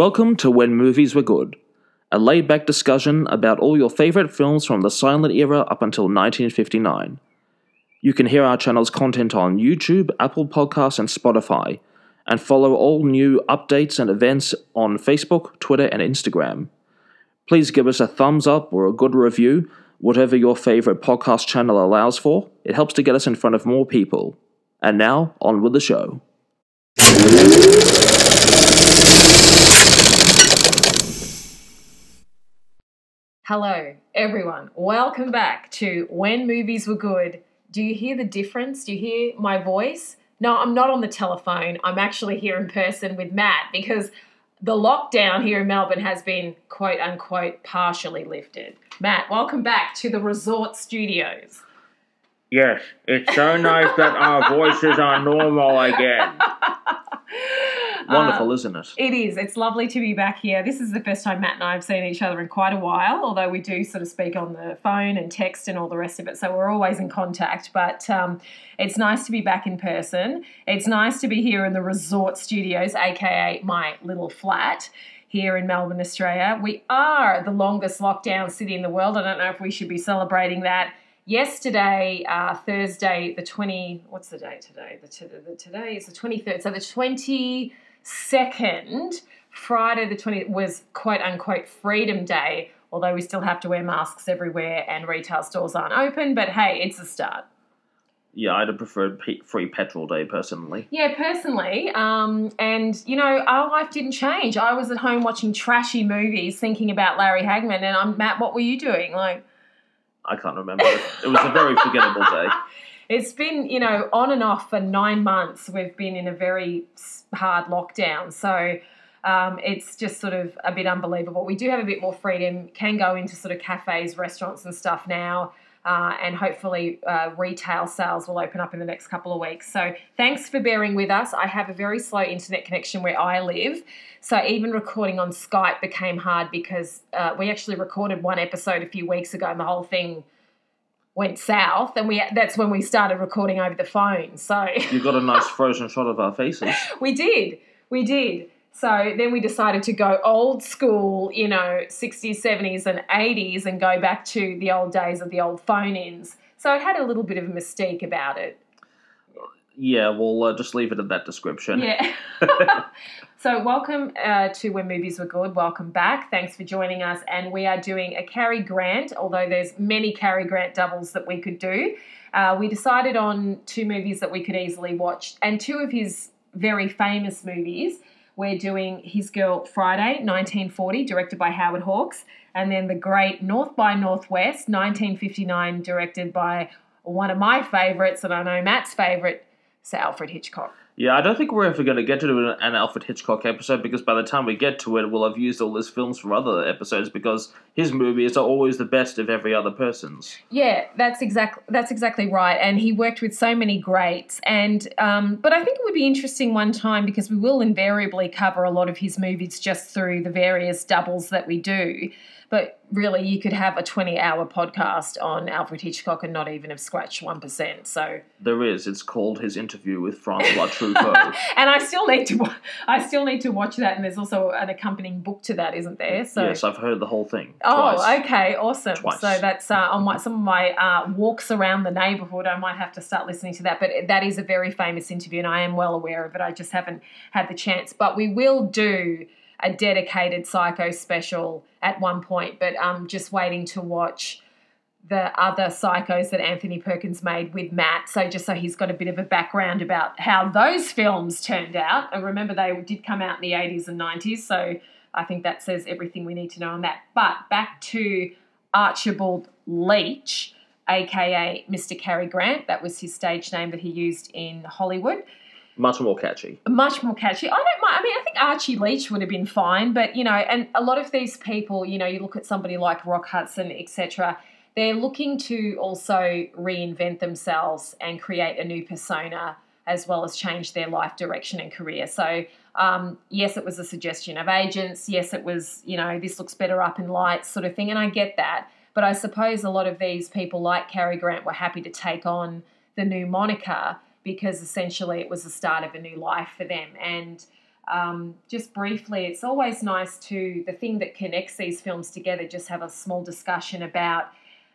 Welcome to When Movies Were Good, a laid back discussion about all your favourite films from the silent era up until 1959. You can hear our channel's content on YouTube, Apple Podcasts, and Spotify, and follow all new updates and events on Facebook, Twitter, and Instagram. Please give us a thumbs up or a good review, whatever your favourite podcast channel allows for. It helps to get us in front of more people. And now, on with the show. Hello, everyone. Welcome back to When Movies Were Good. Do you hear the difference? Do you hear my voice? No, I'm not on the telephone. I'm actually here in person with Matt because the lockdown here in Melbourne has been quote unquote partially lifted. Matt, welcome back to the resort studios. Yes, it's so nice that our voices are normal again. Wonderful, isn't it? It is. It's lovely to be back here. This is the first time Matt and I have seen each other in quite a while, although we do sort of speak on the phone and text and all the rest of it. So we're always in contact. But um, it's nice to be back in person. It's nice to be here in the resort studios, aka my little flat here in Melbourne, Australia. We are the longest lockdown city in the world. I don't know if we should be celebrating that yesterday, uh, Thursday, the 20, what's the date today? The, t- the Today is the 23rd. So the 22nd, Friday the 20th, was quote unquote Freedom Day, although we still have to wear masks everywhere and retail stores aren't open. But hey, it's a start. Yeah, I'd have preferred pe- free petrol day personally. Yeah, personally. Um, and, you know, our life didn't change. I was at home watching trashy movies thinking about Larry Hagman, and I'm, Matt, what were you doing? Like, I can't remember. It was a very forgettable day. it's been you know on and off for nine months we've been in a very hard lockdown. So um, it's just sort of a bit unbelievable. We do have a bit more freedom can go into sort of cafes restaurants and stuff now uh, and hopefully uh, retail sales will open up in the next couple of weeks. So thanks for bearing with us. I have a very slow internet connection where i live. So even recording on skype became hard because uh, we actually recorded one episode a few weeks ago and the whole thing went south and we that's when we started recording over the phone so. You got a nice frozen shot of our faces. we did we did. So then we decided to go old school you know 60s 70s and 80s and go back to the old days of the old phone ins so it had a little bit of a mystique about it. Yeah, we'll uh, just leave it at that description. yeah so welcome uh, to when movies were good. Welcome back. Thanks for joining us. And we are doing a Cary Grant although there's many Cary Grant doubles that we could do. Uh, we decided on two movies that we could easily watch and two of his very famous movies. We're doing His Girl Friday, 1940, directed by Howard Hawks, and then The Great North by Northwest, 1959, directed by one of my favourites, and I know Matt's favourite, Sir Alfred Hitchcock. Yeah, I don't think we're ever going to get to an, Alfred Hitchcock episode because by the time we get to it, we'll have used all his films from other episodes because his movies are always the best of every other person's. Yeah, that's exactly that's exactly right. And he worked with so many greats. And um, but I think it would be interesting one time because we will invariably cover a lot of his movies just through the various doubles that we do. But really, you could have a twenty-hour podcast on Alfred Hitchcock and not even have scratched one percent. So, There is. It's called his interview with Francois Truffaut. and I still need to I still need to watch that. And there's also an accompanying book to that, isn't there? So. yes, I've heard the whole thing. Oh, twice. okay, awesome. Twice. So that's uh, on my, some of my uh, walks around the neighbourhood. I might have to start listening to that. But that is a very famous interview, and I am well aware of it. I just haven't had the chance. But we will do a dedicated psycho special at one point. But I'm just waiting to watch the other psychos that Anthony Perkins made with Matt. So just so he's got a bit of a background about how those films turned out. And remember, they did come out in the 80s and 90s. So I think that says everything we need to know on that. But back to Archibald Leach, aka Mr. Cary Grant. That was his stage name that he used in Hollywood. Much more catchy. Much more catchy. I don't mind. I mean, I think Archie Leach would have been fine, but you know, and a lot of these people, you know, you look at somebody like Rock Hudson, etc. They're looking to also reinvent themselves and create a new persona as well as change their life direction and career. So, um, yes, it was a suggestion of agents. Yes, it was, you know, this looks better up in lights sort of thing. And I get that. But I suppose a lot of these people, like Cary Grant, were happy to take on the new moniker because essentially it was the start of a new life for them. And Um, just briefly, it's always nice to the thing that connects these films together. Just have a small discussion about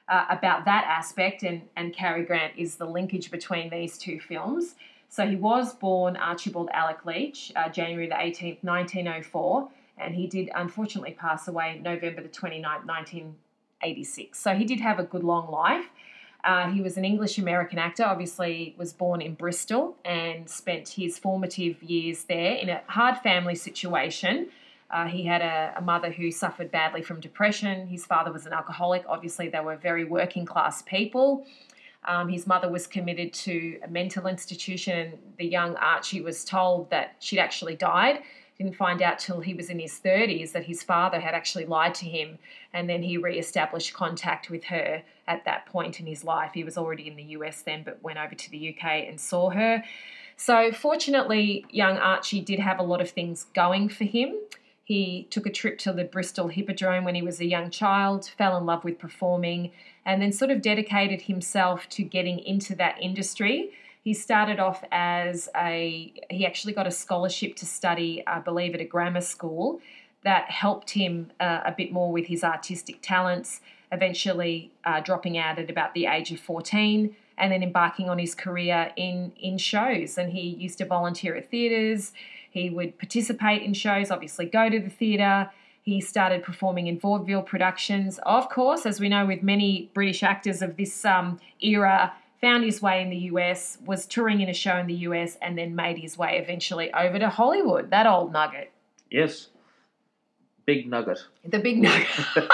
uh, about that aspect, and and Cary Grant is the linkage between these two films. So he was born Archibald Alec Leach, uh, January the 18th, 1904, and he did unfortunately pass away November the 29th, 1986. So he did have a good long life. Uh, he was an English American actor, obviously, was born in Bristol and spent his formative years there in a hard family situation. Uh, he had a, a, mother who suffered badly from depression. His father was an alcoholic. Obviously, they were very working class people. Um, his mother was committed to a mental institution. The young Archie was told that she'd actually died. Didn't find out till he was in his 30s that his father had actually lied to him, and then he re established contact with her at that point in his life. He was already in the US then, but went over to the UK and saw her. So, fortunately, young Archie did have a lot of things going for him. He took a trip to the Bristol Hippodrome when he was a young child, fell in love with performing, and then sort of dedicated himself to getting into that industry. He started off as a, he actually got a scholarship to study, I believe, at a grammar school that helped him uh, a bit more with his artistic talents, eventually uh, dropping out at about the age of 14 and then embarking on his career in, in shows. And he used to volunteer at theatres, he would participate in shows, obviously, go to the theatre. He started performing in vaudeville productions. Of course, as we know with many British actors of this um, era, found his way in the US, was touring in a show in the US, and then made his way eventually over to Hollywood. That old nugget. Yes. Big nugget. The big nugget.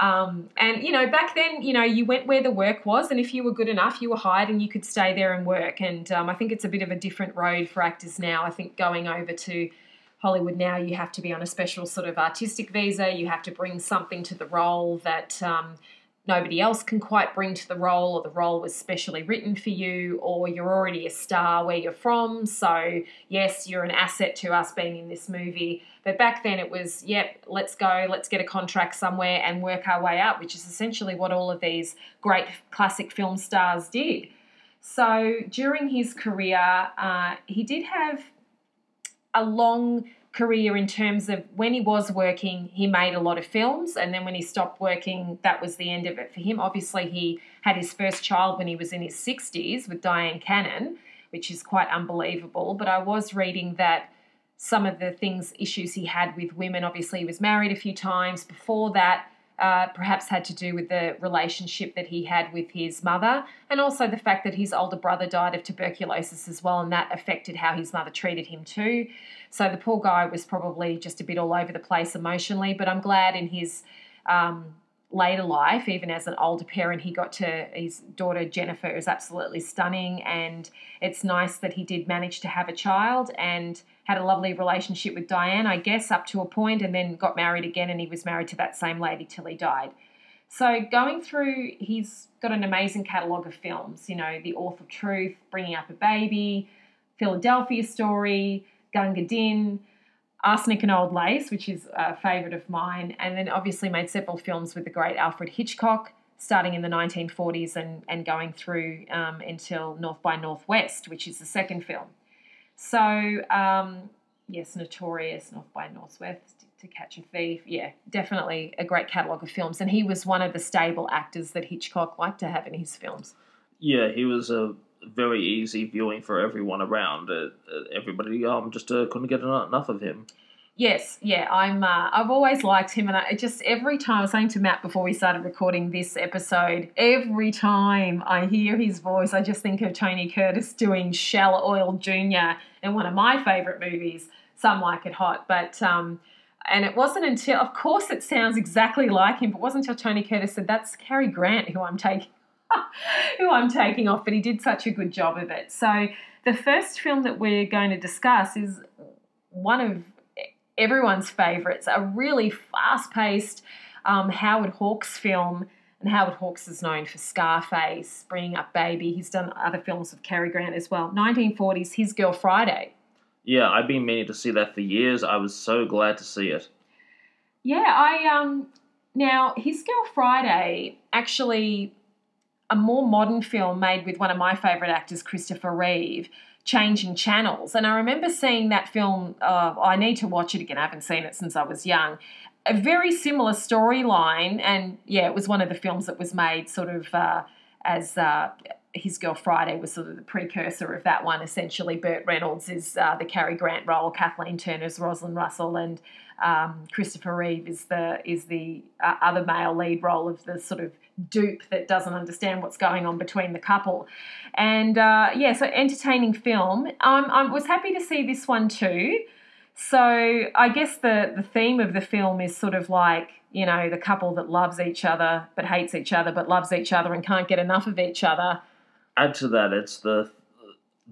um, and, you know, back then, you know, you went where the work was, and if you were good enough, you were hired and you could stay there and work. And um, I think it's a bit of a different road for actors now. I think going over to Hollywood now, you have to be on a special sort of artistic visa. You have to bring something to the role that um, nobody else can quite bring to the role, or the role was specially written for you, or you're already a star where you're from. So, yes, you're an asset to us being in this movie. But back then it was, yep, let's go, let's get a contract somewhere and work our way up, which is essentially what all of these great classic film stars did. So, during his career, uh, he did have a long career in terms of when he was working, he made a lot of films, and then when he stopped working, that was the end of it for him. Obviously, he had his first child when he was in his 60s with Dyan Cannon, which is quite unbelievable. But I was reading that some of the things, issues he had with women, obviously, he was married a few times before that uh, perhaps had to do with the relationship that he had with his mother, and also the fact that his older brother died of tuberculosis as well, and that affected how his mother treated him too. So the poor guy was probably just a bit all over the place emotionally, but I'm glad in his um, later life, even as an older parent, he got to his daughter Jennifer is absolutely stunning, and it's nice that he did manage to have a child and had a lovely relationship with Dyan, I guess, up to a point, and then got married again, and he was married to that same lady till he died. So going through, he's got an amazing catalogue of films. You know, The of Truth, Bringing Up a Baby, Philadelphia Story, Gunga Din, Arsenic and Old Lace, which is a favourite of mine, and then obviously made several films with the great Alfred Hitchcock, starting in the 1940s and, and going through um, until North by Northwest, which is the second film. So, um, yes, Notorious, North by Northwest, To Catch a Thief. Yeah, definitely a great catalogue of films. And he was one of the stable actors that Hitchcock liked to have in his films. Yeah, he was a very easy viewing for everyone around. Uh, uh everybody um, just uh, couldn't get enough of him. Yes, yeah, I'm. Uh, I've always liked him, and I just every time I was saying to Matt before we started recording this episode, every time I hear his voice, I just think of Tony Curtis doing Shell Oil Junior in one of my favourite movies, Some Like It Hot. But um, and it wasn't until, of course, it sounds exactly like him, but it wasn't until Tony Curtis said, "That's Cary Grant who I'm taking." who I'm taking off, but he did such a good job of it. So, the first film that we're going to discuss is one of everyone's favourites, a really fast paced um, Howard Hawks film. And Howard Hawks is known for Scarface, Bringing Up Baby. He's done other films with Cary Grant as well. 1940s, His Girl Friday. Yeah, I've been meaning to see that for years. I was so glad to see it. Yeah, I um now His Girl Friday actually a more modern film made with one of my favourite actors, Christopher Reeve, changing channels. And I remember seeing that film. Uh, I need to watch it again. I haven't seen it since I was young. A very similar storyline, and yeah, it was one of the films that was made sort of uh, as uh, his girl Friday was sort of the precursor of that one. Essentially, Burt Reynolds is uh, the Cary Grant role, Kathleen Turner's Rosalind Russell, and um, Christopher Reeve is the is the uh, other male lead role of the sort of dupe that doesn't understand what's going on between the couple. And uh, yeah, so entertaining film. Um, I was happy to see this one too. So I guess the the theme of the film is sort of like you know the couple that loves each other but hates each other but loves each other and can't get enough of each other. Add to that, it's the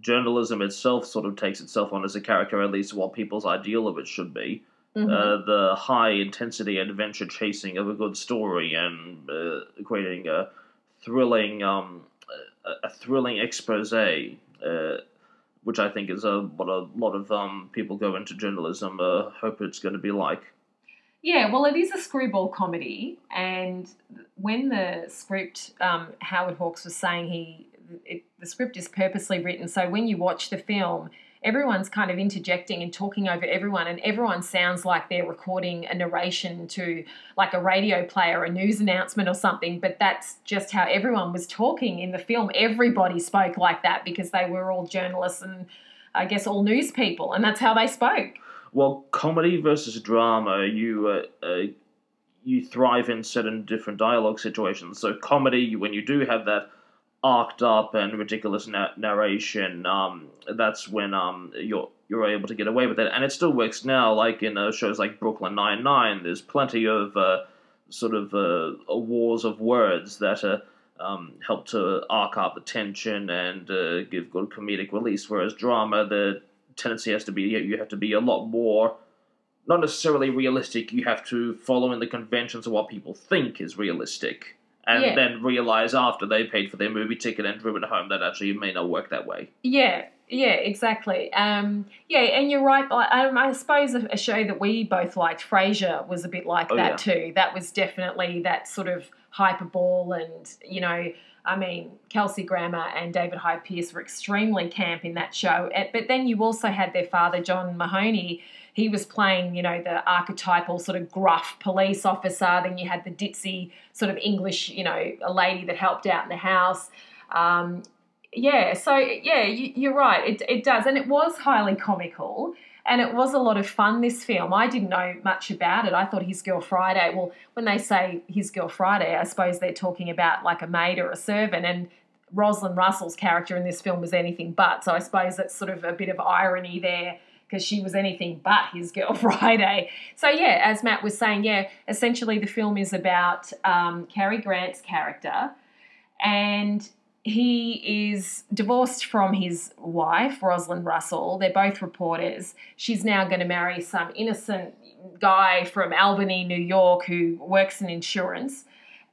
journalism itself sort of takes itself on as a character, at least what people's ideal of it should be. Mm-hmm. Uh, the high intensity adventure chasing of a good story and uh, creating a thrilling, um, a, a thrilling expose, uh, which I think is a, what a lot of um, people go into journalism uh, hope it's going to be like. Yeah, well, it is a screwball comedy, and when the script, um, Howard Hawks was saying he, it, the script is purposely written so when you watch the film, everyone's kind of interjecting and talking over everyone, and everyone sounds like they're recording a narration to like a radio player, a news announcement, or something. But that's just how everyone was talking in the film. Everybody spoke like that because they were all journalists and I guess all news people, and that's how they spoke. Well, comedy versus drama, you uh, uh, you thrive in certain different dialogue situations. So comedy, when you do have that arced up and ridiculous na- narration, um, that's when um, you're you're able to get away with it, and it still works now. Like in uh, shows like Brooklyn Nine Nine, there's plenty of uh, sort of uh, wars of words that uh, um, help to arc up the tension and uh, give good comedic release. Whereas drama, the tendency has to be you have to be a lot more. Not necessarily realistic. You have to follow in the conventions of what people think is realistic and yeah. then realize after they paid for their movie ticket and driven home that actually it may not work that way. Yeah, yeah, exactly. Um, yeah, and you're right. I, I suppose a, show that we both liked, Frasier, was a bit like oh, that yeah. too. That was definitely that sort of hyperbole, and you know, I mean, Kelsey Grammer and David Hyde Pierce were extremely camp in that show. But then you also had their father, John Mahoney he was playing, you know, the archetypal sort of gruff police officer. Then you had the ditzy sort of English, you know, a lady that helped out in the house. Um, yeah, so yeah, you, are right. It, it does, and it was highly comical, and it was a lot of fun. This film, I didn't know much about it. I thought His Girl Friday. Well, when they say His Girl Friday, I suppose they're talking about like a maid or a servant, and Rosalind Russell's character in this film was anything but. So I suppose that's sort of a bit of irony there because she was anything but his girl Friday. So yeah, as Matt was saying, yeah, essentially the film is about um, Cary Grant's character, and he is divorced from his wife Rosalind Russell. They're both reporters. She's now going to marry some innocent guy from Albany, New York, who works in insurance,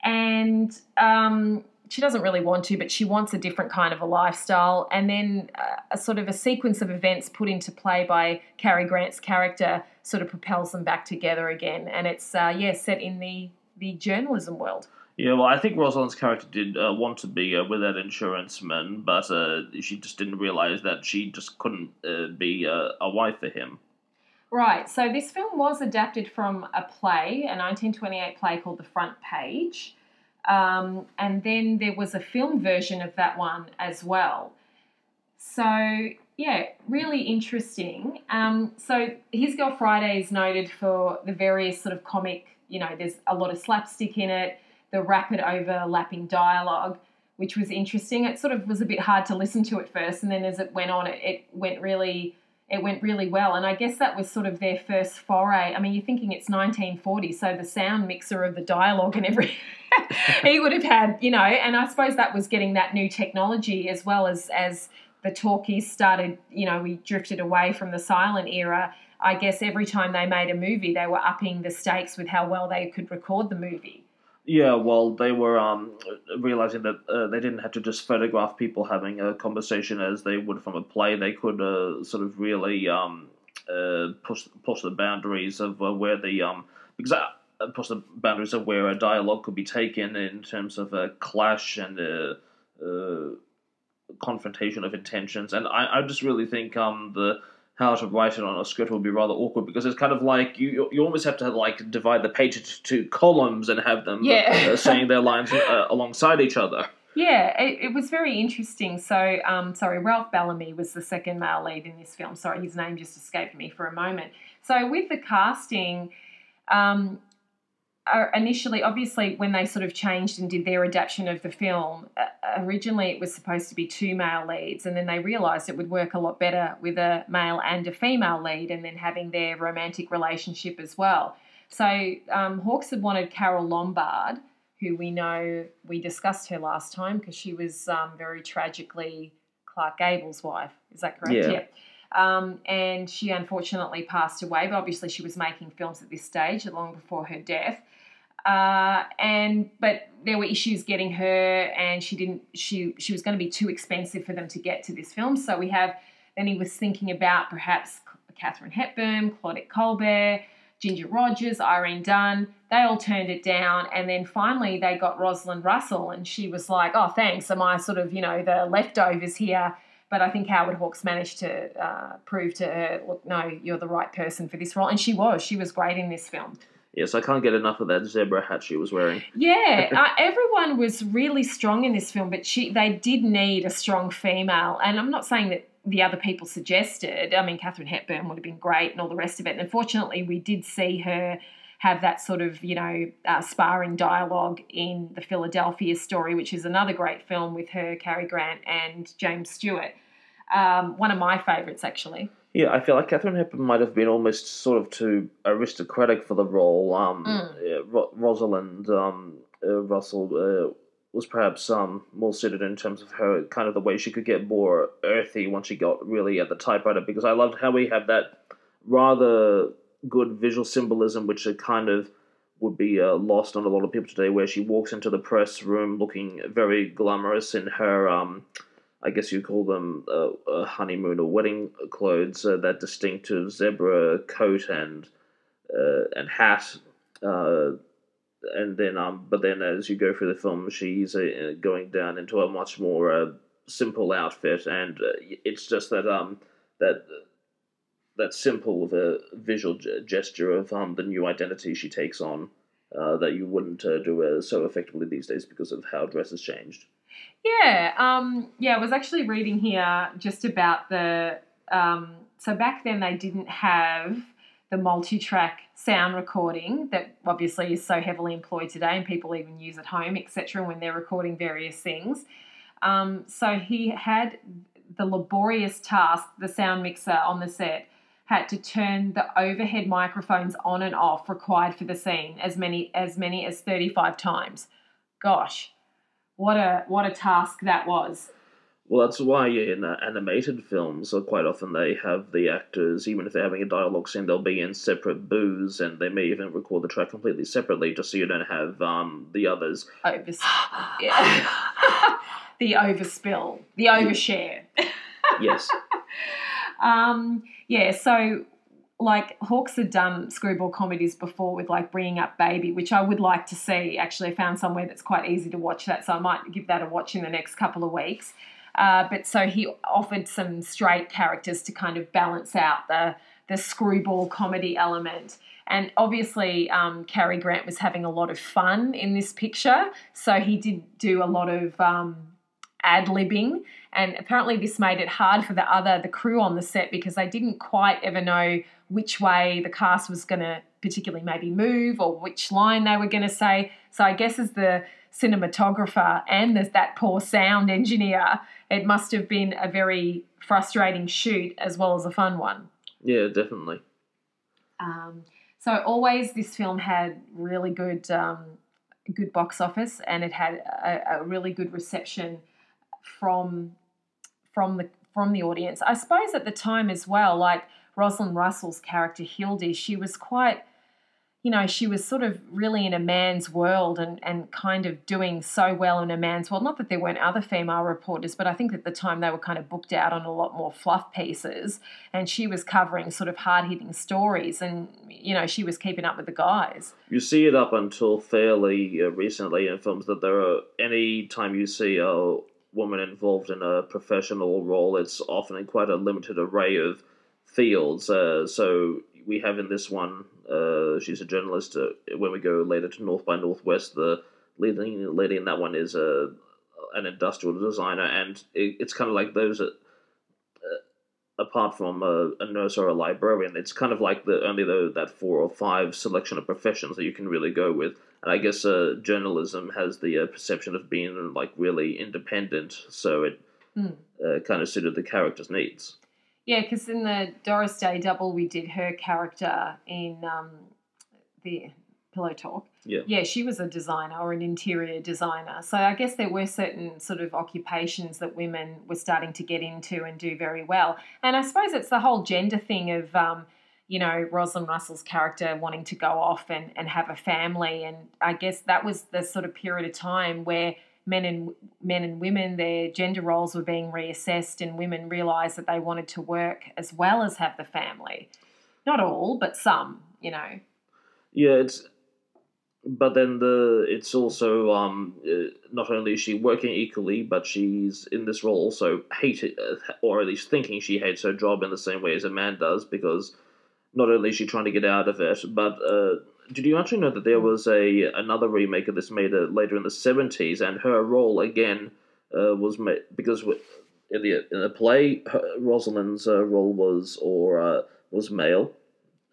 and um, she doesn't really want to, but she wants a different kind of a lifestyle. And then uh, a sort of a sequence of events put into play by Cary Grant's character sort of propels them back together again. And it's, uh, yeah, set in the, the journalism world. Yeah, well, I think Rosalind's character did uh, want to be uh, with that insurance man, but uh, she just didn't realize that she just couldn't uh, be uh, a wife for him. Right, so this film was adapted from a play, a 1928 play called The Front Page. Um, and then there was a film version of that one as well. So, yeah, really interesting. Um, so, His Girl Friday is noted for the various sort of comic, you know, there's a lot of slapstick in it, the rapid overlapping dialogue, which was interesting. It sort of was a bit hard to listen to at first, and then as it went on, it, it went really it went really well. And I guess that was sort of their first foray. I mean, you're thinking it's 1940, so the sound mixer of the dialogue and every he would have had, you know, and I suppose that was getting that new technology as well as as the talkies started, you know, we drifted away from the silent era. I guess every time they made a movie, they were upping the stakes with how well they could record the movie. Yeah, well, they were um, realizing that uh, they didn't have to just photograph people having a conversation as they would from a play. They could uh, sort of really um, uh, push push the boundaries of uh, where the um, because uh, push the boundaries of where a dialogue could be taken in terms of a clash and a confrontation of intentions, and I, I just really think um the how to write it on a script would be rather awkward because it's kind of like you you almost have to like divide the page into two columns and have them Yeah. uh, saying their lines uh, alongside each other. Yeah, it, it was very interesting. So, um, sorry, Ralph Bellamy was the second male lead in this film. Sorry, his name just escaped me for a moment. So, with the casting, um, uh, initially, obviously, when they sort of changed and did their adaptation of the film, uh, originally it was supposed to be two male leads, and then they realised it would work a lot better with a male and a female lead, and then having their romantic relationship as well. So, um, Hawks had wanted Carole Lombard who we know we discussed her last time because she was um, very tragically Clark Gable's wife. Is that correct? Yeah. Um, and she unfortunately passed away, but obviously she was making films at this stage, long before her death. Uh, and but there were issues getting her, and she didn't. She she was going to be too expensive for them to get to this film. So we have. Then he was thinking about perhaps Katharine Hepburn, Claudette Colbert, Ginger Rogers, Irene Dunne. They all turned it down, and then finally they got Rosalind Russell, and she was like, "Oh, thanks. Am I sort of you know the leftovers here?" But I think Howard Hawks managed to uh, prove to her, "Look, no, you're the right person for this role," and she was. She was great in this film. Yes, I can't get enough of that zebra hat she was wearing. Yeah, uh, everyone was really strong in this film, but she they did need a strong female. And I'm not saying that the other people suggested. I mean, Katharine Hepburn would have been great and all the rest of it. And unfortunately, we did see her have that sort of you know uh, sparring dialogue in the Philadelphia story, which is another great film with her, Cary Grant, and James Stewart. Um, one of my favourites, actually. Yeah, I feel like Katharine Hepburn might have been almost sort of too aristocratic for the role. Um, Mm. yeah, Ro- Rosalind um, uh, Russell uh, was perhaps um, more suited in terms of her kind of the way she could get more earthy once she got really at the typewriter. Because I loved how we have that rather good visual symbolism, which are kind of would be uh, lost on a lot of people today, where she walks into the press room looking very glamorous in her. Um, I guess you call them uh, uh, honeymoon or wedding clothes, uh, that distinctive zebra coat and uh, and hat, uh, and then um, but then as you go through the film, she's going down into a much more simple outfit, and it's just that um that that simple a visual gesture of um the new identity she takes on. That you wouldn't do so effectively these days because of how dress has changed. Yeah, um, yeah. I was actually reading here just about the. Um, so back then they didn't have the multi-track sound recording that obviously is so heavily employed today, and people even use at home, etc. When they're recording various things. Um, so he had the laborious task, the sound mixer on the set had to turn the overhead microphones on and off required for the scene as many as many as 35 times. Gosh, what a what a task that was. Well, that's why in uh, animated films, uh, quite often they have the actors, even if they're having a dialogue scene, they'll be in separate booths, and they may even record the track completely separately, just so you don't have um, the others. Overs- the overspill, the overshare. Yes, Um, yeah, so like Hawks had done screwball comedies before with like Bringing Up Baby, which I would like to see. Actually, I found somewhere that's quite easy to watch that, so I might give that a watch in the next couple of weeks. Uh, but so he offered some straight characters to kind of balance out the the screwball comedy element. And obviously, um, Cary Grant was having a lot of fun in this picture, so he did do a lot of um, ad libbing. And apparently, this made it hard for the other the crew on the set because they didn't quite ever know which way the cast was going to particularly maybe move or which line they were going to say. So I guess as the cinematographer and there's that poor sound engineer, it must have been a very frustrating shoot as well as a fun one. yeah, definitely. Um, so always this film had really good um, good box office and it had a, a really good reception from from the from the audience. I suppose at the time as well, like Rosalind Russell's character Hildy, she was quite you know, she was sort of really in a man's world and, and kind of doing so well in a man's world. Not that there weren't other female reporters, but I think at the time they were kind of booked out on a lot more fluff pieces. And she was covering sort of hard hitting stories and, you know, she was keeping up with the guys. You see it up until fairly uh, recently in films that there are any time you see a woman involved in a professional role, it's often in quite a limited array of fields. Uh, so we have in this one, uh, she's a journalist. Uh, when we go later to North by Northwest, the leading lady in that one is a an industrial designer, and it, it's kind of like those. Uh, apart from a, a, nurse or a librarian, it's kind of like the only the, that four or five selection of professions that you can really go with. And I guess uh, journalism has the uh, perception of being like really independent, so it Mm. uh, kind of suited the character's needs. Yeah, because in the Doris Day double, we did her character in um, the Pillow Talk. Yeah. Yeah, she was a designer or an interior designer. So I guess there were certain sort of occupations that women were starting to get into and do very well. And I suppose it's the whole gender thing of, um, you know, Rosalind Russell's character wanting to go off and, and have a family. And I guess that was the sort of period of time where men and men and women their gender roles were being reassessed and women realized that they wanted to work as well as have the family not all but some you know Yeah, it's. But then the it's also um uh, not only is she working equally, but she's in this role also hated, uh, or at least thinking she hates her job in the same way as a man does, because not only is she trying to get out of it, but uh, did you actually know that there was a another remake of this made uh, later in the seventies, and her role again uh, was made because in the in the play, her, Rosalind's uh, role was or uh, was male.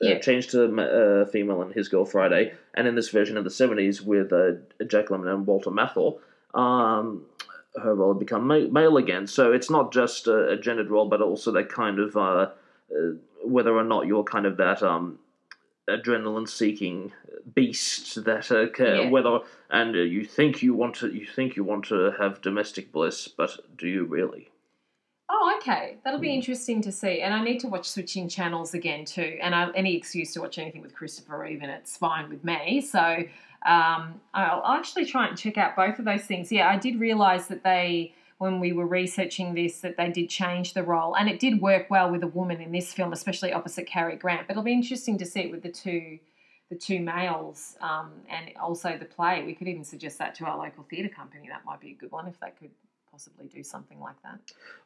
Uh, Yeah. changed to uh, female in His Girl Friday, and in this version of the seventies with uh, Jack Lemmon and Walter Matthau, um, her role had become ma- male again. So it's not just a, a gendered role, but also that kind of uh, uh, whether or not you're kind of that um, adrenaline-seeking beast that uh, ca- Yeah. whether and uh, you think you want to you think you want to have domestic bliss, but do you really? oh okay. That'll be interesting to see. And i need to watch switching channels again too. And I, any excuse to watch anything with christopher reeve it's fine with me. So um, I'll actually try and check out both of those things. Yeah i did realize that they when we were researching this that they did change the role and it did work well with a woman in this film especially opposite Cary Grant but it'll be interesting to see it with the two the two males um, and also the play we could even suggest that to our local theatre company that might be a good one if they could possibly do something like that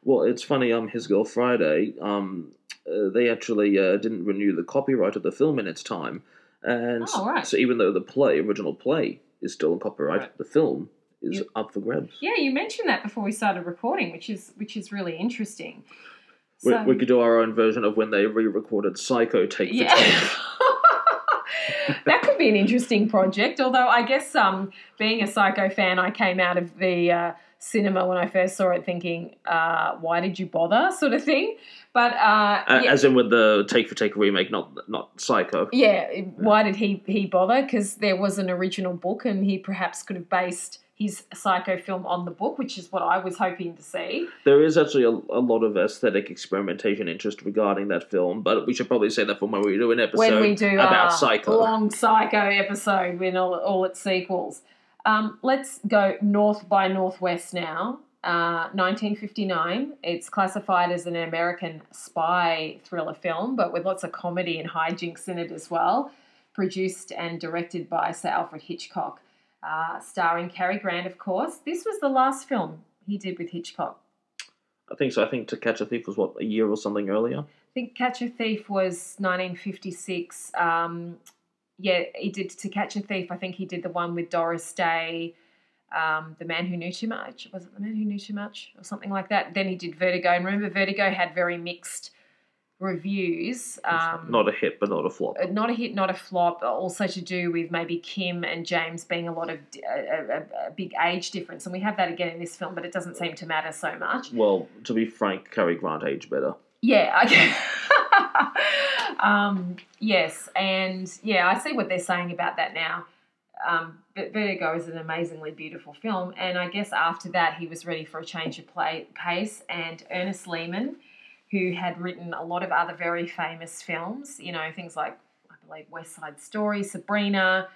Well, it's funny. Um, His Girl Friday. Um, uh, they actually uh, didn't renew the copyright of the film in its time, and Oh, right. so even though the play, original play, is still in copyright, Right. the film is Yep. up for grabs. yeah you mentioned that before we started recording which is which is really interesting We, So- we could do our own version of when they re-recorded Psycho Take Yeah. for Take. that could be an interesting project. Although I guess um, being a psycho fan, I came out of the uh, cinema when I first saw it thinking, uh, "Why did you bother?" sort of thing. But uh, yeah, As in with the Take for Take remake, not not Psycho. yeah, why did he he bother? Because there was an original book, and he perhaps could have based his psycho film on the book, which is what I was hoping to see. There is actually a, a lot of aesthetic experimentation interest regarding that film, but we should probably say that for when we do an episode when we do about Psycho. long Psycho episode with all, all its sequels. Um, let's go north by northwest now. Uh, 1959. It's classified as an American spy thriller film, but with lots of comedy and hijinks in it as well. Produced and directed by Sir Alfred Hitchcock, uh, starring Cary Grant, of course. This was the last film he did with Hitchcock. I think so. I think To Catch a Thief was what a year or something earlier. I think Catch a Thief was 1956. Um, yeah, he did To Catch a Thief. I think he did the one with Doris Day, um, The Man Who Knew Too Much. Was it The Man Who Knew Too Much or something like that? Then he did Vertigo. And remember, Vertigo had very mixed reviews. Um, not a hit, but not a flop. uh, not a hit, not a flop. Also to do with maybe Kim and James being a lot of a, a, a big age difference, and we have that again in this film, but it doesn't seem to matter so much. Well, to be frank, Cary Grant aged better. Yeah. Okay. um, yes, and yeah, I see what they're saying about that now. Um, but Vertigo is an amazingly beautiful film, and I guess after that he was ready for a change of play, pace. And Ernest Lehman, who had written a lot of other very famous films, you know, things like I believe West Side Story, Sabrina,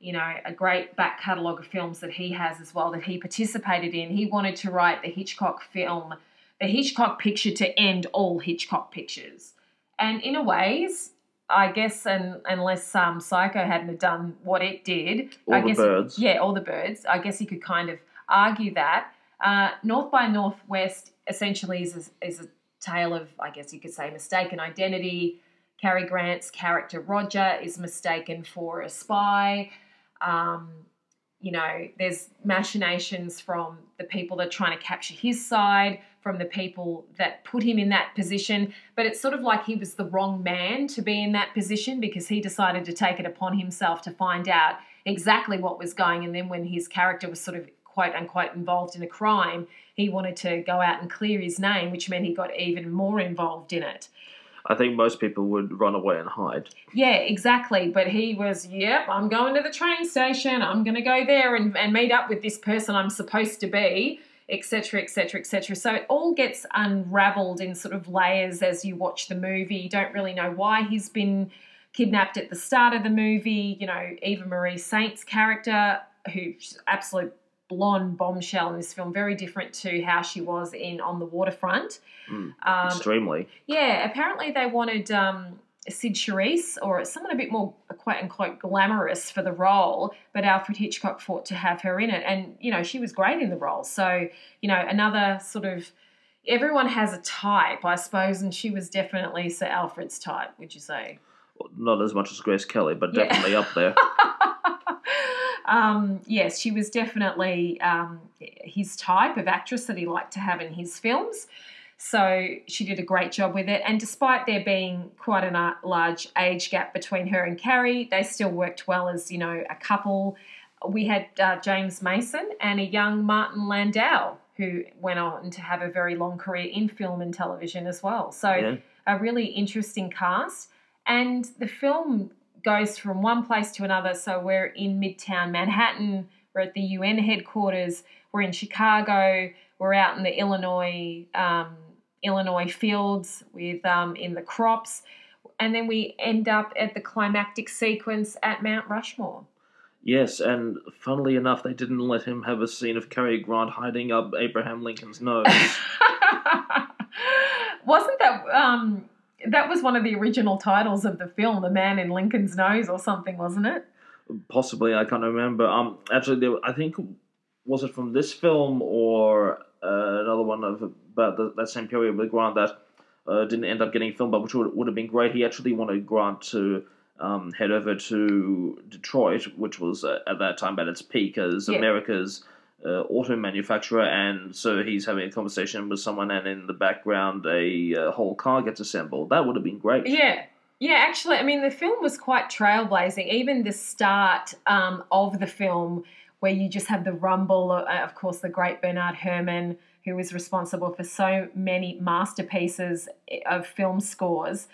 you know, a great back catalogue of films that he has as well that he participated in. He wanted to write the Hitchcock film the Hitchcock picture to end all Hitchcock pictures. And in a ways, I guess, and unless um, Psycho hadn't done what it did, All I the guess, birds. yeah, all the birds. I guess you could kind of argue that. Uh, North by Northwest essentially is a, is a tale of, I guess you could say, mistaken identity. Cary Grant's character Roger is mistaken for a spy. Um, you know, there's machinations from the people that are trying to capture his side, from the people that put him in that position. But it's sort of like he was the wrong man to be in that position because he decided to take it upon himself to find out exactly what was going. And then when his character was sort of quote unquote involved in a crime, he wanted to go out and clear his name, which meant he got even more involved in it. I think most people would run away and hide. Yeah, exactly. But he was, yep, I'm going to the train station. I'm going to go there and, and meet up with this person I'm supposed to be, etc., etc., etc. So it all gets unraveled in sort of layers as you watch the movie. You don't really know why he's been kidnapped at the start of the movie. You know, Eva Marie Saint's character, who's absolute blonde bombshell in this film, very different to how she was in On the Waterfront. Mm, Um, extremely. yeah, apparently they wanted um, Cyd Charisse or someone a bit more quote unquote glamorous for the role, but Alfred Hitchcock fought to have her in it. And, you know, she was great in the role. So, you know, another sort of everyone has a type, I suppose, and she was definitely Sir Alfred's type, would you say? Not as much as Grace Kelly, but Yeah. definitely up there. um, yes, she was definitely um, his type of actress that he liked to have in his films. So she did a great job with it. And despite there being quite a large age gap between her and Cary, they still worked well as, you know, a couple. We had uh, James Mason and a young Martin Landau who went on to have a very long career in film and television as well. So Yeah. a really interesting cast. And the film goes from one place to another. So we're in Midtown Manhattan, we're at the UN headquarters, we're in Chicago, we're out in the Illinois um, Illinois fields with um, in the crops, and then we end up at the climactic sequence at Mount Rushmore. Yes, and funnily enough, they didn't let him have a scene of Cary Grant hiding up Abraham Lincoln's nose. Wasn't that um, that was one of the original titles of the film, "The Man in Lincoln's Nose" or something, wasn't it? Possibly, I can't remember. Um, actually, there, I think was it from this film or uh, another one of about the, that same period with Grant that uh, didn't end up getting filmed, but which would, would have been great. He actually wanted Grant to um, head over to Detroit, which was uh, at that time at its peak as Yeah. America's uh, auto manufacturer, and so he's having a conversation with someone, and in the background, a uh, whole car gets assembled. That would have been great. Yeah. Yeah, actually, I mean, the film was quite trailblazing. Even the start um, of the film, where you just have the rumble, of, of course, the great Bernard Herrmann, who was responsible for so many masterpieces of film scores,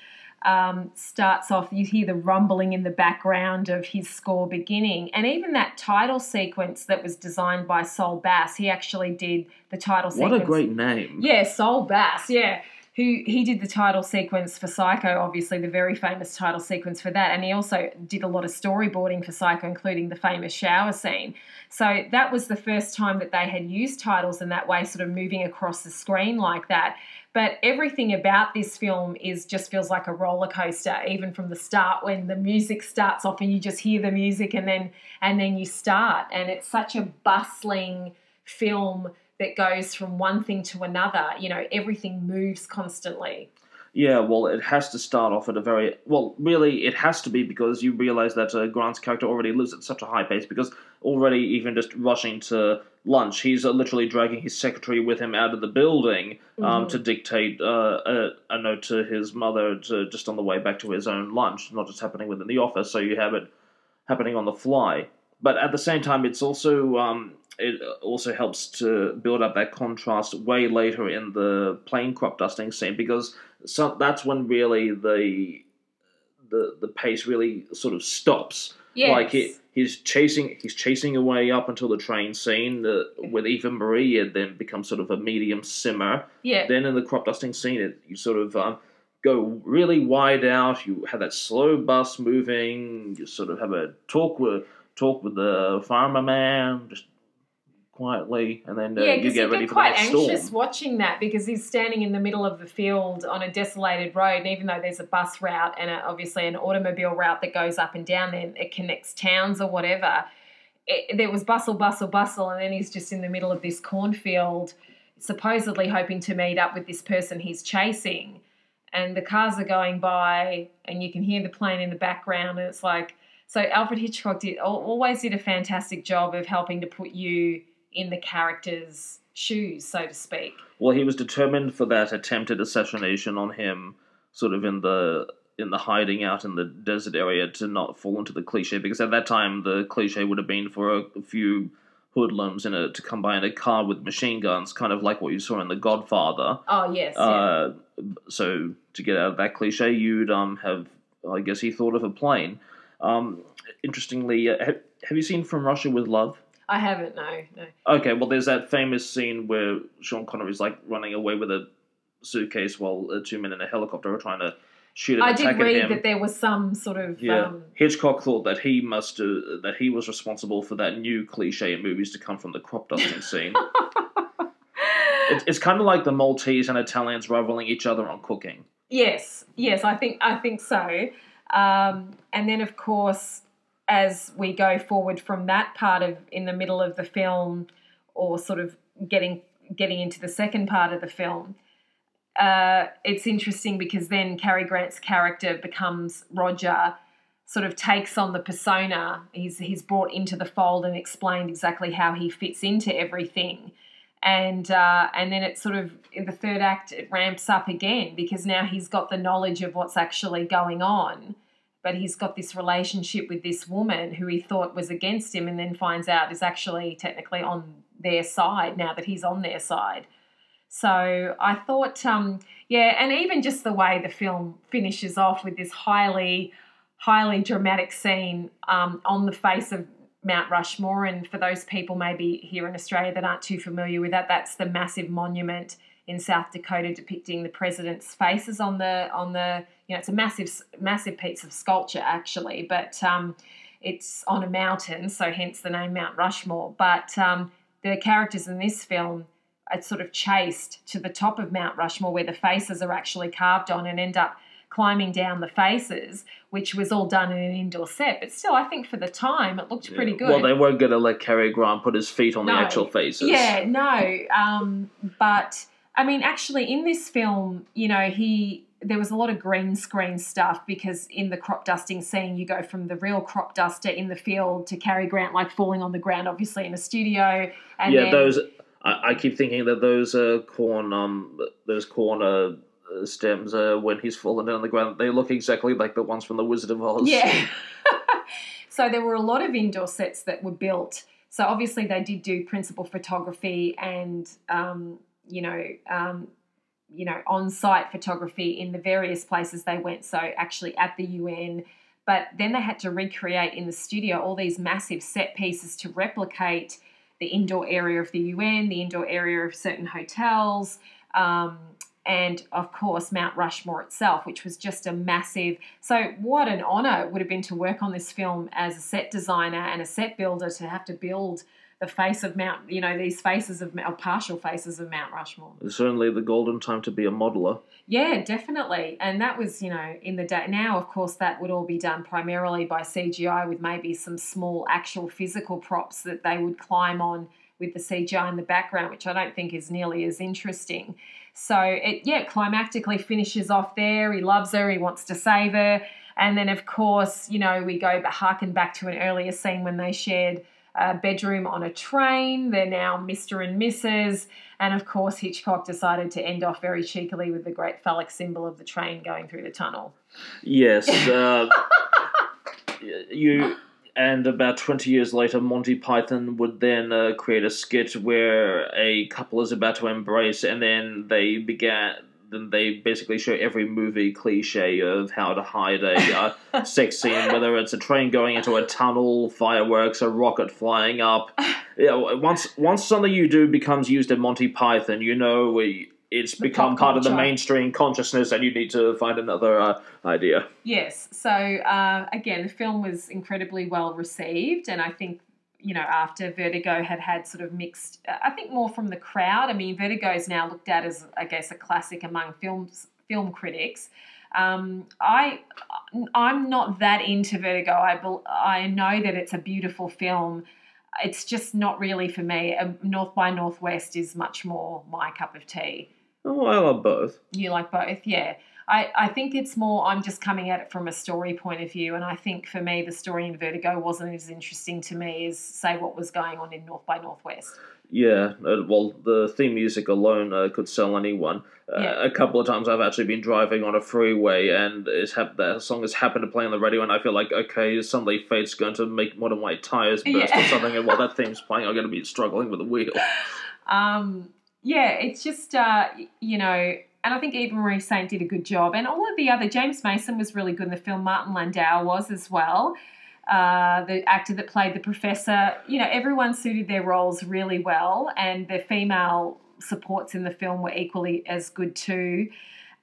um, starts off, you hear the rumbling in the background of his score beginning. And even that title sequence that was designed by Saul Bass, he actually did the title What sequence. What a great name! Yeah, Saul Bass, yeah. Who he did the title sequence for Psycho, obviously the very famous title sequence for that, and he also did a lot of storyboarding for Psycho, including the famous shower scene. So that was the first time that they had used titles in that way, sort of moving across the screen like that. But everything about this film is just feels like a roller coaster, even from the start when the music starts off and you just hear the music and then and then you start, and it's such a bustling film that goes from one thing to another. You know, everything moves constantly. Yeah, well, it has to start off at a very well. Really, it has to be because you realize that uh, Grant's character already lives at such a high pace. Because already, even just rushing to lunch, he's uh, literally dragging his secretary with him out of the building um, Mhm. to dictate uh, a, a note to his mother to, just on the way back to his own lunch, not just happening within the office. So you have it happening on the fly. But at the same time, it's also um, it also helps to build up that contrast way later in the plane crop dusting scene because so that's when really the the the pace really sort of stops. Yes. Like he, he's chasing he's chasing away up until the train scene uh, with Eva Marie, and then becomes sort of a medium simmer. yeah. Then in the crop dusting scene, it, you sort of um, go really wide out. You have that slow bus moving. You sort of have a talk with talk with the farmer man, just quietly, and then uh, yeah, you get ready get for the quite next anxious storm. watching that because he's standing in the middle of the field on a desolated road, and even though there's a bus route and a, obviously an automobile route that goes up and down, then it connects towns or whatever. it, there was bustle, bustle, bustle, and then he's just in the middle of this cornfield, supposedly hoping to meet up with this person he's chasing. And the cars are going by, and you can hear the plane in the background, and it's like so. Alfred Hitchcock did always did a fantastic job of helping to put you in the character's shoes, so to speak. Well, he was determined for that attempted assassination on him, sort of in the in the hiding out in the desert area to not fall into the cliche because at that time the cliche would have been for a, few hoodlums in a to come by in a car with machine guns, kind of like what you saw in The Godfather. Oh yes. Uh, so to get out of that cliche, you'd um have I guess he thought of a plane. Um, interestingly, uh, have, have you seen From Russia with Love? I haven't. No, no. Okay, well, there's that famous scene where Sean Connery's like running away with a suitcase while uh, two men in a helicopter are trying to shoot an I did read him. that there was some sort of Yeah, um, Hitchcock thought that he must uh, that he was responsible for that new cliche in movies to come from the crop dusting scene. It, it's kind of like the Maltese and Italians rivaling each other on cooking. Yes, yes, I think I think so. Um, and then, of course, as we go forward from that part of in the middle of the film, or sort of getting getting into the second part of the film, uh, it's interesting because then Cary Grant's character becomes Roger, sort of takes on the persona. He's he's brought into the fold and explained exactly how he fits into everything and uh, and then it sort of in the third act it ramps up again because now he's got the knowledge of what's actually going on but he's got this relationship with this woman who he thought was against him and then finds out is actually technically on their side now that he's on their side so i thought um, yeah and even just the way the film finishes off with this highly highly dramatic scene um, on the face of Mount Rushmore. And for those people maybe here in Australia that aren't too familiar with that, that's the massive monument in South Dakota depicting the president's faces on the on the you know it's a massive massive piece of sculpture actually, but um, it's on a mountain, so hence the name Mount Rushmore. But um, the characters in this film are sort of chased to the top of Mount Rushmore where the faces are actually carved on and end up climbing down the faces, which was all done in an indoor set. But still, I think for the time, it looked pretty good. Well, they weren't going to let Cary Grant put his feet on the actual faces. Yeah, no. Um, but I mean, actually, in this film, you know, he there was a lot of green screen stuff because in the crop dusting scene, you go from the real crop duster in the field to Cary Grant like falling on the ground, obviously in a studio. And yeah, then, those. I, I keep thinking that those uh, corn, um, those corn uh, uh, stems, uh, when he's fallen down on the ground, they look exactly like the ones from the Wizard of Oz. Yeah. so there were a lot of indoor sets that were built. So obviously they did do principal photography and um, you know um, you know on-site photography in the various places they went. So actually at the UN, but then they had to recreate in the studio all these massive set pieces to replicate the indoor area of the UN, the indoor area of certain hotels. Um, and of course Mount Rushmore itself, which was just a massive. So, what an honor it would have been to work on this film as a set designer and a set builder to have to build the face of Mount, you know, these faces of or partial faces of Mount Rushmore. It's certainly the golden time to be a modeler. Yeah, definitely. And that was, you know, in the day. Now, of course, that would all be done primarily by CGI with maybe some small actual physical props that they would climb on with the CGI in the background, which I don't think is nearly as interesting. So it, yeah, climactically finishes off there. He loves her. He wants to save her. And then, of course, you know, we go but harken back to an earlier scene when they shared a bedroom on a train. They're now Mr. and Mrs. And of course, Hitchcock decided to end off very cheekily with the great phallic symbol of the train going through the tunnel. Yes. Uh, you. And about 20 years later, Monty Python would then uh, create a skit where a couple is about to embrace, and then they began. Then they basically show every movie cliche of how to hide a uh, sex scene, whether it's a train going into a tunnel, fireworks, a rocket flying up. You know, once once something you do becomes used in Monty Python, you know we, it's become pop part of the mainstream consciousness, and you need to find another uh, idea. Yes. So uh, again, the film was incredibly well received, and I think you know after Vertigo had had sort of mixed, I think more from the crowd. I mean, Vertigo is now looked at as, I guess, a classic among films film critics. Um, I I'm not that into Vertigo. I I know that it's a beautiful film. it's just not really for me. Um, North by Northwest is much more my cup of tea. Oh, I love both. You like both, yeah. I, I think it's more, I'm just coming at it from a story point of view. And I think for me, the story in Vertigo wasn't as interesting to me as, say, what was going on in North by Northwest. Yeah, uh, well, the theme music alone uh, could sell anyone. Uh, Yeah. A couple of times I've actually been driving on a freeway and it's hap- that song has happened to play on the radio, and I feel like, okay, suddenly fate's going to make one of my tires burst Yeah. or something, and while that theme's playing, I'm going to be struggling with the wheel. Um, yeah, it's just, uh, you know, and I think Eva Marie Saint did a good job. And all of the other, James Mason was really good in the film, Martin Landau was as well. Uh, the actor that played the professor, you know, everyone suited their roles really well, and the female supports in the film were equally as good too.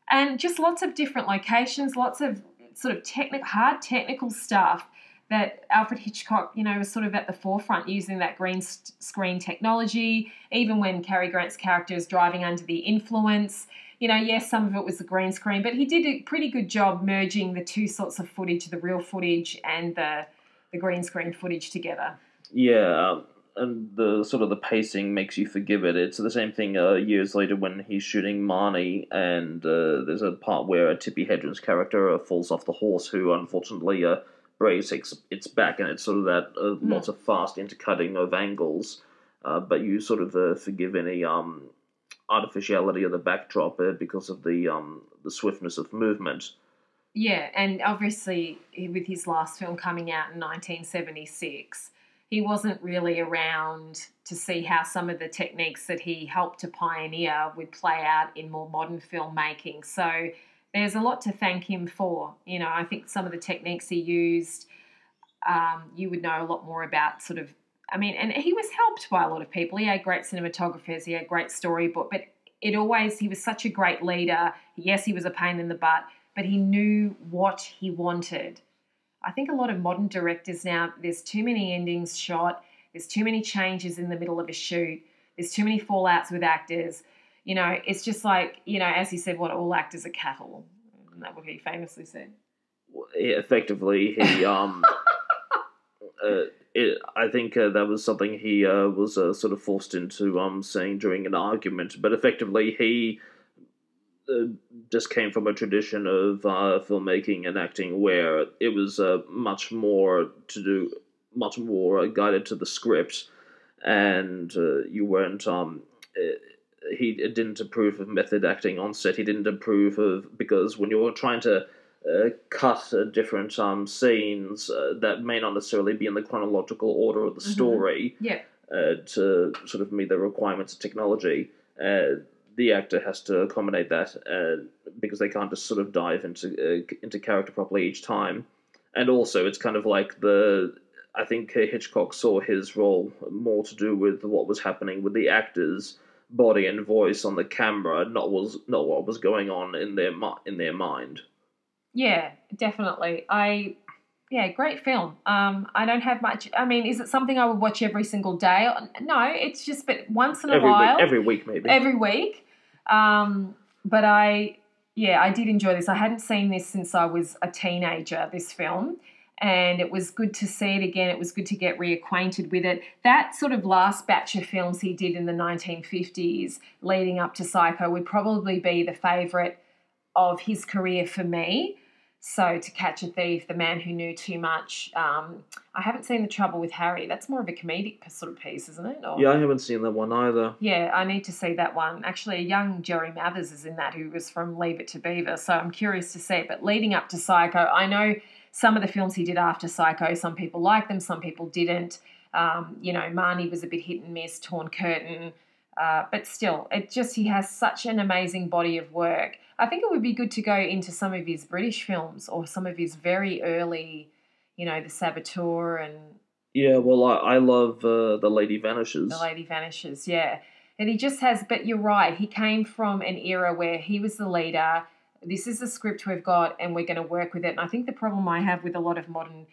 And just lots of different locations, lots of sort of technical, hard technical stuff that Alfred Hitchcock, you know, was sort of at the forefront using that green screen technology. Even when Cary Grant's character is driving under the influence, you know, yes, some of it was the green screen, but he did a pretty good job merging the two sorts of footage, the real footage and the the green screen footage together. Yeah, um, and the sort of the pacing makes you forgive it. It's the same thing uh, years later when he's shooting Marnie, and uh, there's a part where a Tippi Hedren's character uh, falls off the horse, who unfortunately uh, breaks its, its back, and it's sort of that uh, lots of fast intercutting of angles. Uh, but you sort of uh, forgive any um, artificiality of the backdrop because of the um, the swiftness of movement. Yeah, and obviously with his last film coming out in 1976, he wasn't really around to see how some of the techniques that he helped to pioneer would play out in more modern filmmaking. So there's a lot to thank him for. You know, I think some of the techniques he used, um, you would know a lot more about sort of. I mean, and he was helped by a lot of people. He had great cinematographers, he had great storybook, but it always, he was such a great leader. Yes, he was a pain in the butt, but he knew what he wanted. I think a lot of modern directors now, there's too many endings shot, there's too many changes in the middle of a shoot, there's too many fallouts with actors. You know, it's just like, you know, as he said, what all actors are cattle. Isn't that what he famously said? effectively he um uh, it, I think uh, that was something he uh, was uh, sort of forced into um saying during an argument, but effectively he uh, just came from a tradition of uh, filmmaking and acting where it was uh, much more to do, much more guided to the script, and you weren't um. Uh, he didn't approve of method acting on set. He didn't approve of because when you were trying to uh, cut uh, different um, scenes uh, that may not necessarily be in the chronological order of the Mhm. story Yeah. uh, to sort of meet the requirements of technology. Uh, the actor has to accommodate that uh, because they can't just sort of dive into uh, into character properly each time. And also, it's kind of like the I think Hitchcock saw his role more to do with what was happening with the actors' body and voice on the camera, not was not what was going on in their in their mind. Yeah, definitely. I yeah, great film. Um, I don't have much. I mean, is it something I would watch every single day? No, it's just but once in a every while, week, every week maybe. every week. Um, but I yeah, I did enjoy this. I hadn't seen this since I was a teenager. This film. And it was good to see it again. It was good to get reacquainted with it. That sort of last batch of films he did in the 1950s leading up to Psycho would probably be the favourite of his career for me. So, To Catch a Thief, The Man Who Knew Too Much. Um, I haven't seen The Trouble with Harry. That's more of a comedic sort of piece, isn't it? Or, yeah, I haven't seen that one either. yeah, I need to see that one. Actually, a young Jerry Mathers is in that who was from Leave It to Beaver, so I'm curious to see it. But leading up to Psycho, I know some of the films he did after Psycho, some people liked them, some people didn't. Um, you know, Marnie was a bit hit and miss, Torn Curtain. Uh, but still, it just he has such an amazing body of work. I think it would be good to go into some of his British films or some of his very early, you know, The Saboteur and Yeah, well, I, I love uh, The Lady Vanishes. The Lady Vanishes, yeah. And he just has, but you're right, he came from an era where he was the leader. This is the script we've got, and we're going to work with it. And I think the problem I have with a lot of modern,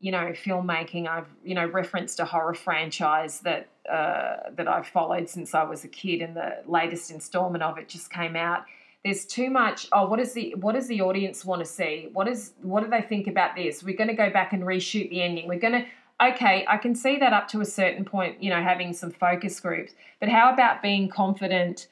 you know, filmmaking, I've, you know, referenced a horror franchise that uh, that I've followed since I was a kid, and the latest installment of it just came out. There's too much. Oh, what is the what does the audience want to see? What is what do they think about this? We're going to go back and reshoot the ending. We're going to okay, I can see that up to a certain point, you know, having some focus groups. But how about being confident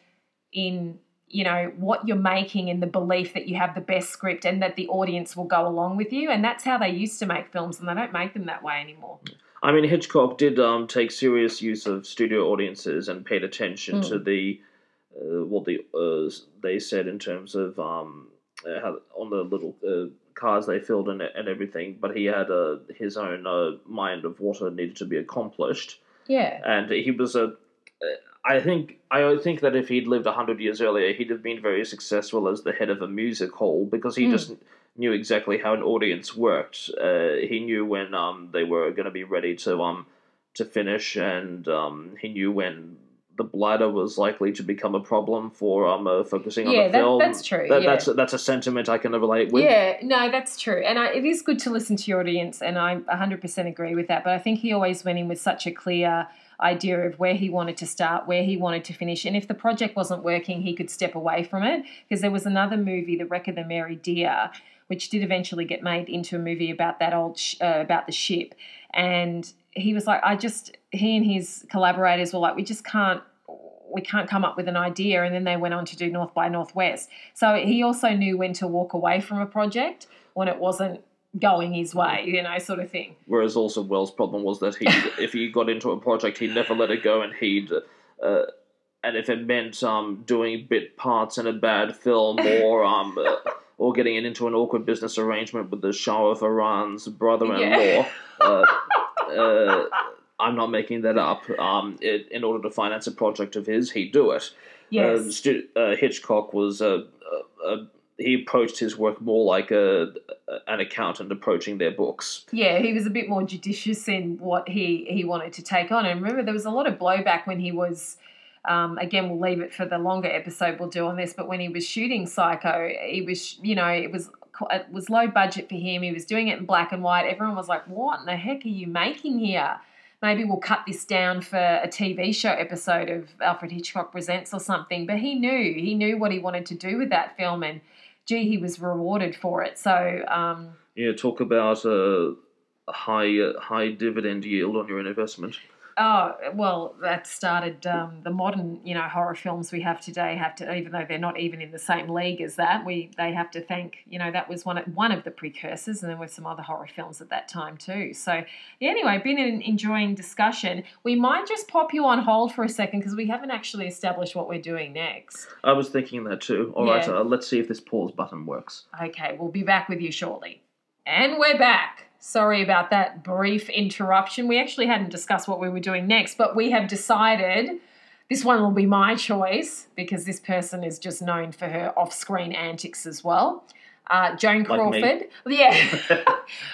in, you know, what you're making and the belief that you have the best script and that the audience will go along with you? And that's how they used to make films, and they don't make them that way anymore. I mean, Hitchcock did um, take serious use of studio audiences and paid attention Hmm. to the uh, what the uh, they said in terms of um, uh, how, on the little uh, cards they filled in and everything. But he had uh, his own uh, mind of what needed to be accomplished, Yeah. and he was a. I think I think that if he'd lived hundred years earlier, he'd have been very successful as the head of a music hall because he Hmm. just knew exactly how an audience worked. Uh, he knew when um, they were going to be ready to um, to finish, and um, he knew when the bladder was likely to become a problem for um, uh, focusing on Yeah, the that- film. that's true, That, yeah. That's that's a sentiment I can relate with. Yeah, no, that's true. And I, it is good to listen to your audience, and I 100% agree with that. But I think he always went in with such a clear idea of where he wanted to start, where he wanted to finish. And if the project wasn't working, he could step away from it. Because there was another movie, The Wreck of the Mary Deare, which did eventually get made into a movie about that old, sh- uh, about the ship. And he was like, I just, he and his collaborators were like, we just can't we can't come up with an idea and then they went on to do north by northwest so he also knew when to walk away from a project when it wasn't going his way you know sort of thing Whereas also Welles' problem was that he, if he got into a project, he'd never let it go, and he'd, uh, and if it meant um, doing bit parts in a bad film or um, uh, or getting it into an awkward business arrangement with the Shah of Iran's brother-in-law, Yeah. uh, uh, I'm not making that up. Um, it, in order to finance a project of his, he'd do it. yes Uh, Stu- uh, Hitchcock was a, uh, he approached his work more like a an accountant approaching their books. yeah he was a bit more judicious in what he he wanted to take on. And remember there was a lot of blowback when he was um, again we'll leave it for the longer episode we'll do on this but when he was shooting psycho he was you know it was it was low budget for him. He was doing it in black and white. Everyone was like what in the heck are you making here? Maybe we'll cut this down for a TV show episode of Alfred Hitchcock Presents or something. But he knew, he knew what he wanted to do with that film, and gee, he was rewarded for it. So, um, Yeah, talk about a high uh, high dividend yield on your investment. Oh well, that started um, the modern, you know, horror films we have today. Have to, even though they're not even in the same league as that, we they have to thank, you know, that was one of, one of the precursors, and there were some other horror films at that time too. So, yeah, anyway, been an enjoying discussion. We might just pop you on hold for a second because we haven't actually established what we're doing next. I was thinking that too. All right, Yeah. uh, let's see if this pause button works. Okay, we'll be back with you shortly. And we're back. Sorry about that brief interruption. We actually hadn't discussed what we were doing next, but we have decided this one will be my choice because this person is just known for her off screen antics as well. Uh, Joan Like. Crawford. Yeah.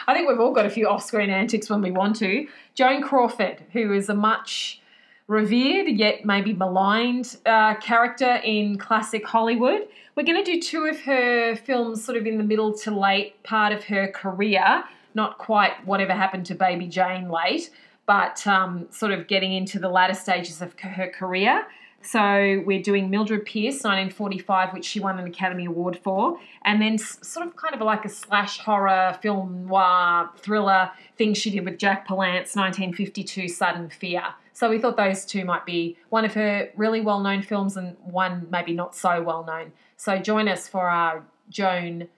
I think we've all got a few off screen antics when we want to. Joan Crawford, who is a much revered yet maybe maligned uh, character in classic Hollywood. We're going to do two of her films, sort of in the middle to late part of her career. Not quite whatever happened to Baby Jane late, but um, sort of getting into the latter stages of her career. So we're doing Mildred Pierce, 1945, which she won an Academy Award for, and then sort of kind of like a slash horror film noir thriller thing she did with Jack Palance, 1952, Sudden Fear. So we thought those two might be one of her really well-known films and one maybe not so well-known. So join us for our Joan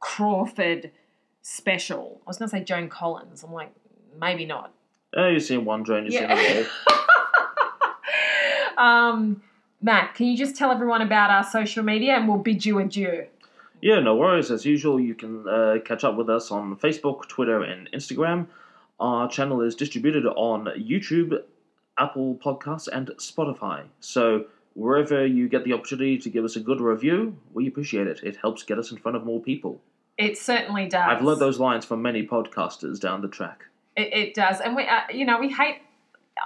Crawford special. I was going to say Joan Collins. I'm like, maybe not. Oh, you've seen one Joan, you've Yeah. seen. Um, Matt, can you just tell everyone about our social media and we'll bid you adieu? Yeah, no worries. As usual, you can uh, catch up with us on Facebook, Twitter, and Instagram. Our channel is distributed on YouTube, Apple Podcasts, and Spotify. So wherever you get the opportunity to give us a good review, we appreciate it. It helps get us in front of more people. It certainly does. I've learned those lines from many podcasters down the track. It, it does, and we, uh, you know, we hate.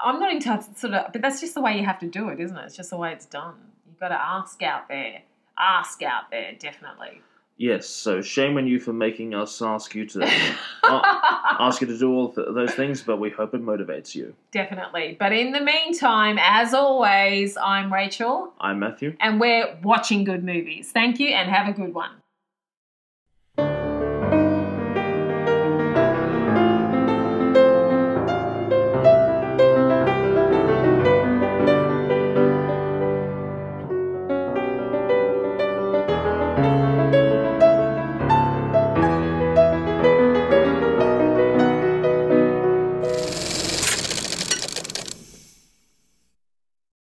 I'm not into sort of, but that's just the way you have to do it, isn't it? It's just the way it's done. You've got to ask out there, ask out there, definitely. Yes, so shame on you for making us ask you to uh, ask you to do all th- those things, but we hope it motivates you. definitely. But in the meantime, as always, I'm Rachel, I'm Matthew. and we're watching good movies. Thank you, and have a good one.